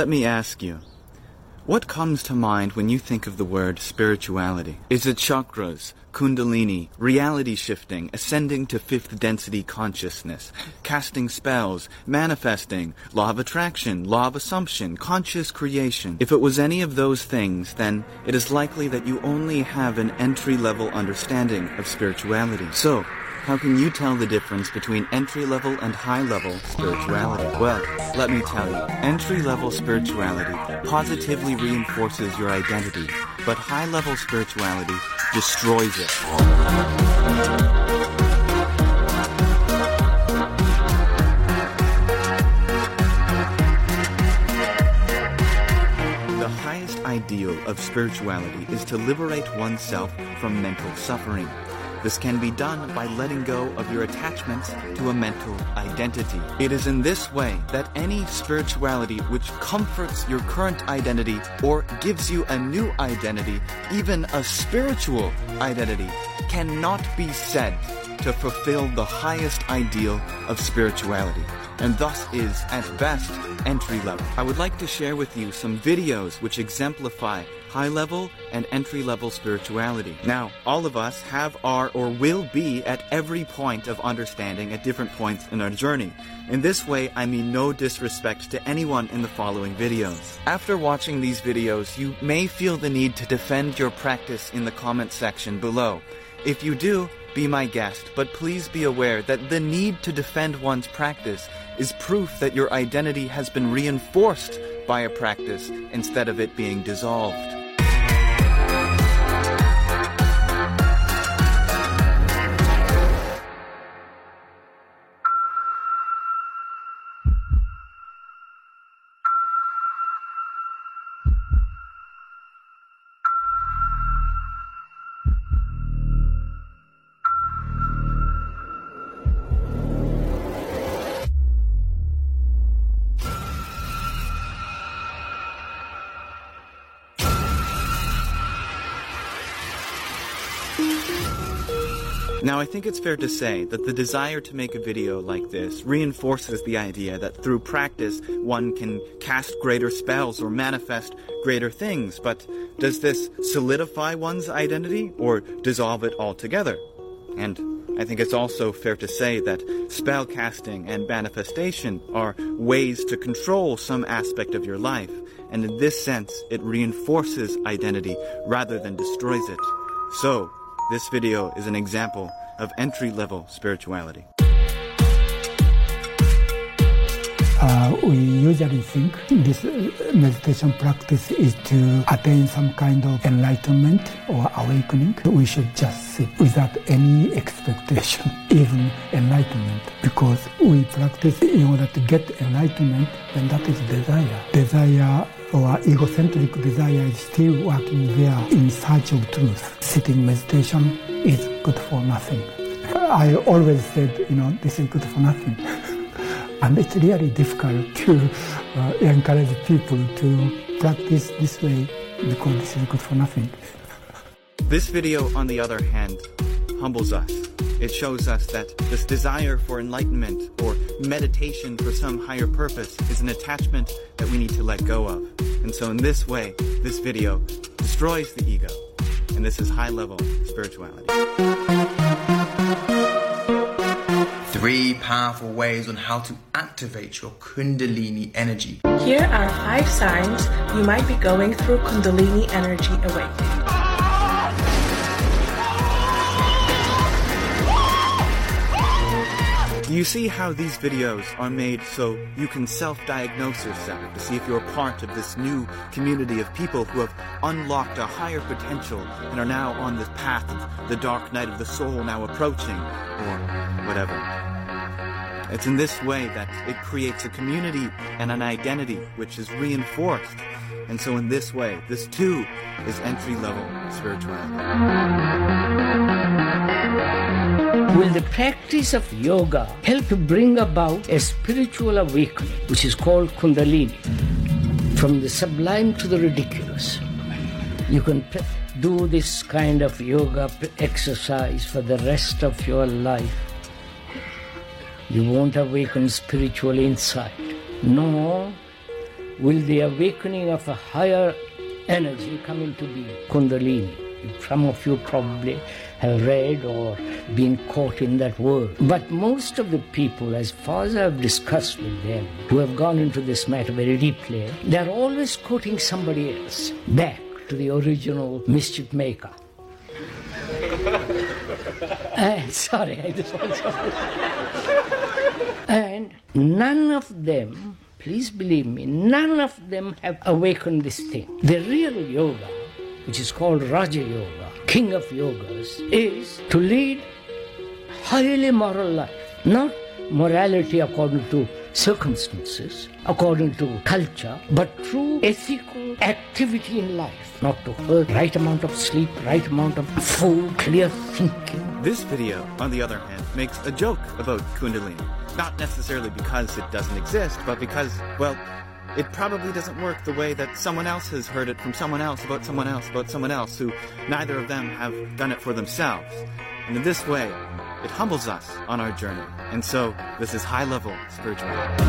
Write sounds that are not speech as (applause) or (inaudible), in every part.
Let me ask you, what comes to mind when you think of the word spirituality? Is it chakras, kundalini, reality shifting, ascending to fifth density consciousness, casting spells, manifesting, law of attraction, law of assumption, conscious creation? If it was any of those things, then it is likely that you only have an entry level understanding of spirituality. So, how can you tell the difference between entry level and high level spirituality? Well, let me tell you, entry level spirituality positively reinforces your identity, but high level spirituality destroys it. The highest ideal of spirituality is to liberate oneself from mental suffering. This can be done by letting go of your attachments to a mental identity. It is in this way that any spirituality which comforts your current identity or gives you a new identity, even a spiritual identity, cannot be said to fulfill the highest ideal of spirituality and thus is, at best, entry level. I would like to share with you some videos which exemplify high level and entry level spirituality. Now, all of us have, are, or will be at every point of understanding at different points in our journey. In this way, I mean no disrespect to anyone in the following videos. After watching these videos, you may feel the need to defend your practice in the comment section below. If you do, be my guest, but please be aware that the need to defend one's practice is proof that your identity has been reinforced by a practice instead of it being dissolved. Now, I think it's fair to say that the desire to make a video like this reinforces the idea that through practice one can cast greater spells or manifest greater things. But does this solidify one's identity or dissolve it altogether? And I think it's also fair to say that spell casting and manifestation are ways to control some aspect of your life, and in this sense, it reinforces identity rather than destroys it. So, this video is an example of entry level spirituality. Uh, we usually think this uh, meditation practice is to attain some kind of enlightenment or awakening. We should just sit without any expectation, (laughs) even enlightenment, because we practice in order to get enlightenment, and that is desire. Desire or egocentric desire is still working there in search of truth. Sitting meditation is good for nothing. I always said, you know, this is good for nothing. (laughs) and it's really difficult (laughs) to uh, encourage people to practice this way because this is good for nothing. This video, on the other hand, humbles us. It shows us that this desire for enlightenment or meditation for some higher purpose is an attachment that we need to let go of. And so in this way, this video destroys the ego. And this is high level spirituality. Three powerful ways on how to activate your Kundalini energy. Here are five signs you might be going through Kundalini energy awakening. Do you see how these videos are made so you can self-diagnose yourself to see if you're part of this new community of people who have unlocked a higher potential and are now on this path of the dark night of the soul now approaching, or whatever. It's in this way that it creates a community and an identity which is reinforced. And so in this way, this too is entry-level spirituality. Will the practice of yoga help bring about a spiritual awakening, which is called Kundalini, from the sublime to the ridiculous? You can p- do this kind of yoga exercise for the rest of your life. You won't awaken spiritual insight, nor will the awakening of a higher energy come into being, Kundalini. Some of you probably have read or been caught in that word. But most of the people, as far as I've discussed with them, who have gone into this matter very deeply, they're always quoting somebody else back to the original mischief maker. and, (laughs) eh, sorry, I just want to. (laughs) and none of them Please believe me, none of them have awakened this thing. The real yoga, which is called Raja Yoga, king of yogas, is to lead highly moral life, not morality according to circumstances, according to culture, but through ethical activity in life, not to hurt, right amount of sleep, right amount of food, clear thinking. This video, on the other hand, makes a joke about Kundalini. Not necessarily because it doesn't exist, but because, well, it probably doesn't work the way that someone else has heard it from someone else about someone else about someone else who neither of them have done it for themselves. And in this way, it humbles us on our journey. And so, this is high level spirituality.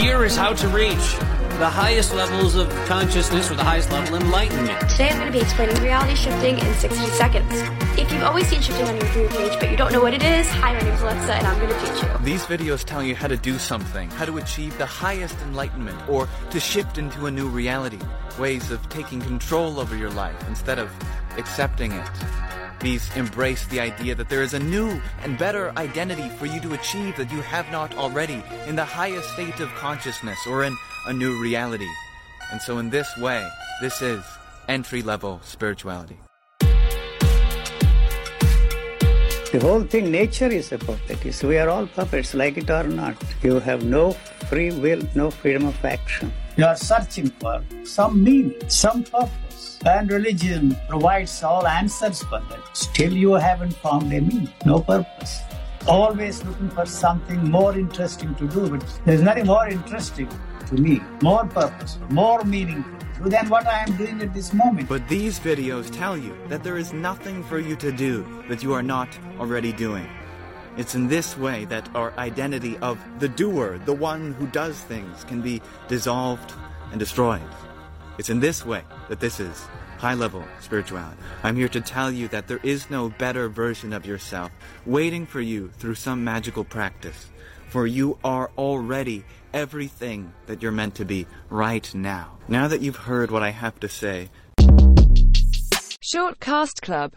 Here is how to reach the highest levels of consciousness or the highest level of enlightenment. Today I'm going to be explaining reality shifting in 60 seconds. If you've always seen shifting on your For You page, but you don't know what it is, hi, my name is Alexa, and I'm going to teach you. These videos tell you how to do something, how to achieve the highest enlightenment, or to shift into a new reality, ways of taking control over your life instead of accepting it. These embrace the idea that there is a new and better identity for you to achieve that you have not already in the highest state of consciousness or in a new reality. And so, in this way, this is entry level spirituality. The whole thing, nature is a puppet. So we are all puppets, like it or not. You have no free will, no freedom of action. You are searching for some meaning, some purpose. And religion provides all answers for that. Still, you haven't found a meaning, no purpose. Always looking for something more interesting to do, but there's nothing more interesting to me, more purposeful, more meaningful than what I am doing at this moment. But these videos tell you that there is nothing for you to do that you are not already doing. It's in this way that our identity of the doer, the one who does things, can be dissolved and destroyed. It's in this way that this is high level spirituality. I'm here to tell you that there is no better version of yourself waiting for you through some magical practice. For you are already everything that you're meant to be right now. Now that you've heard what I have to say, Shortcast Club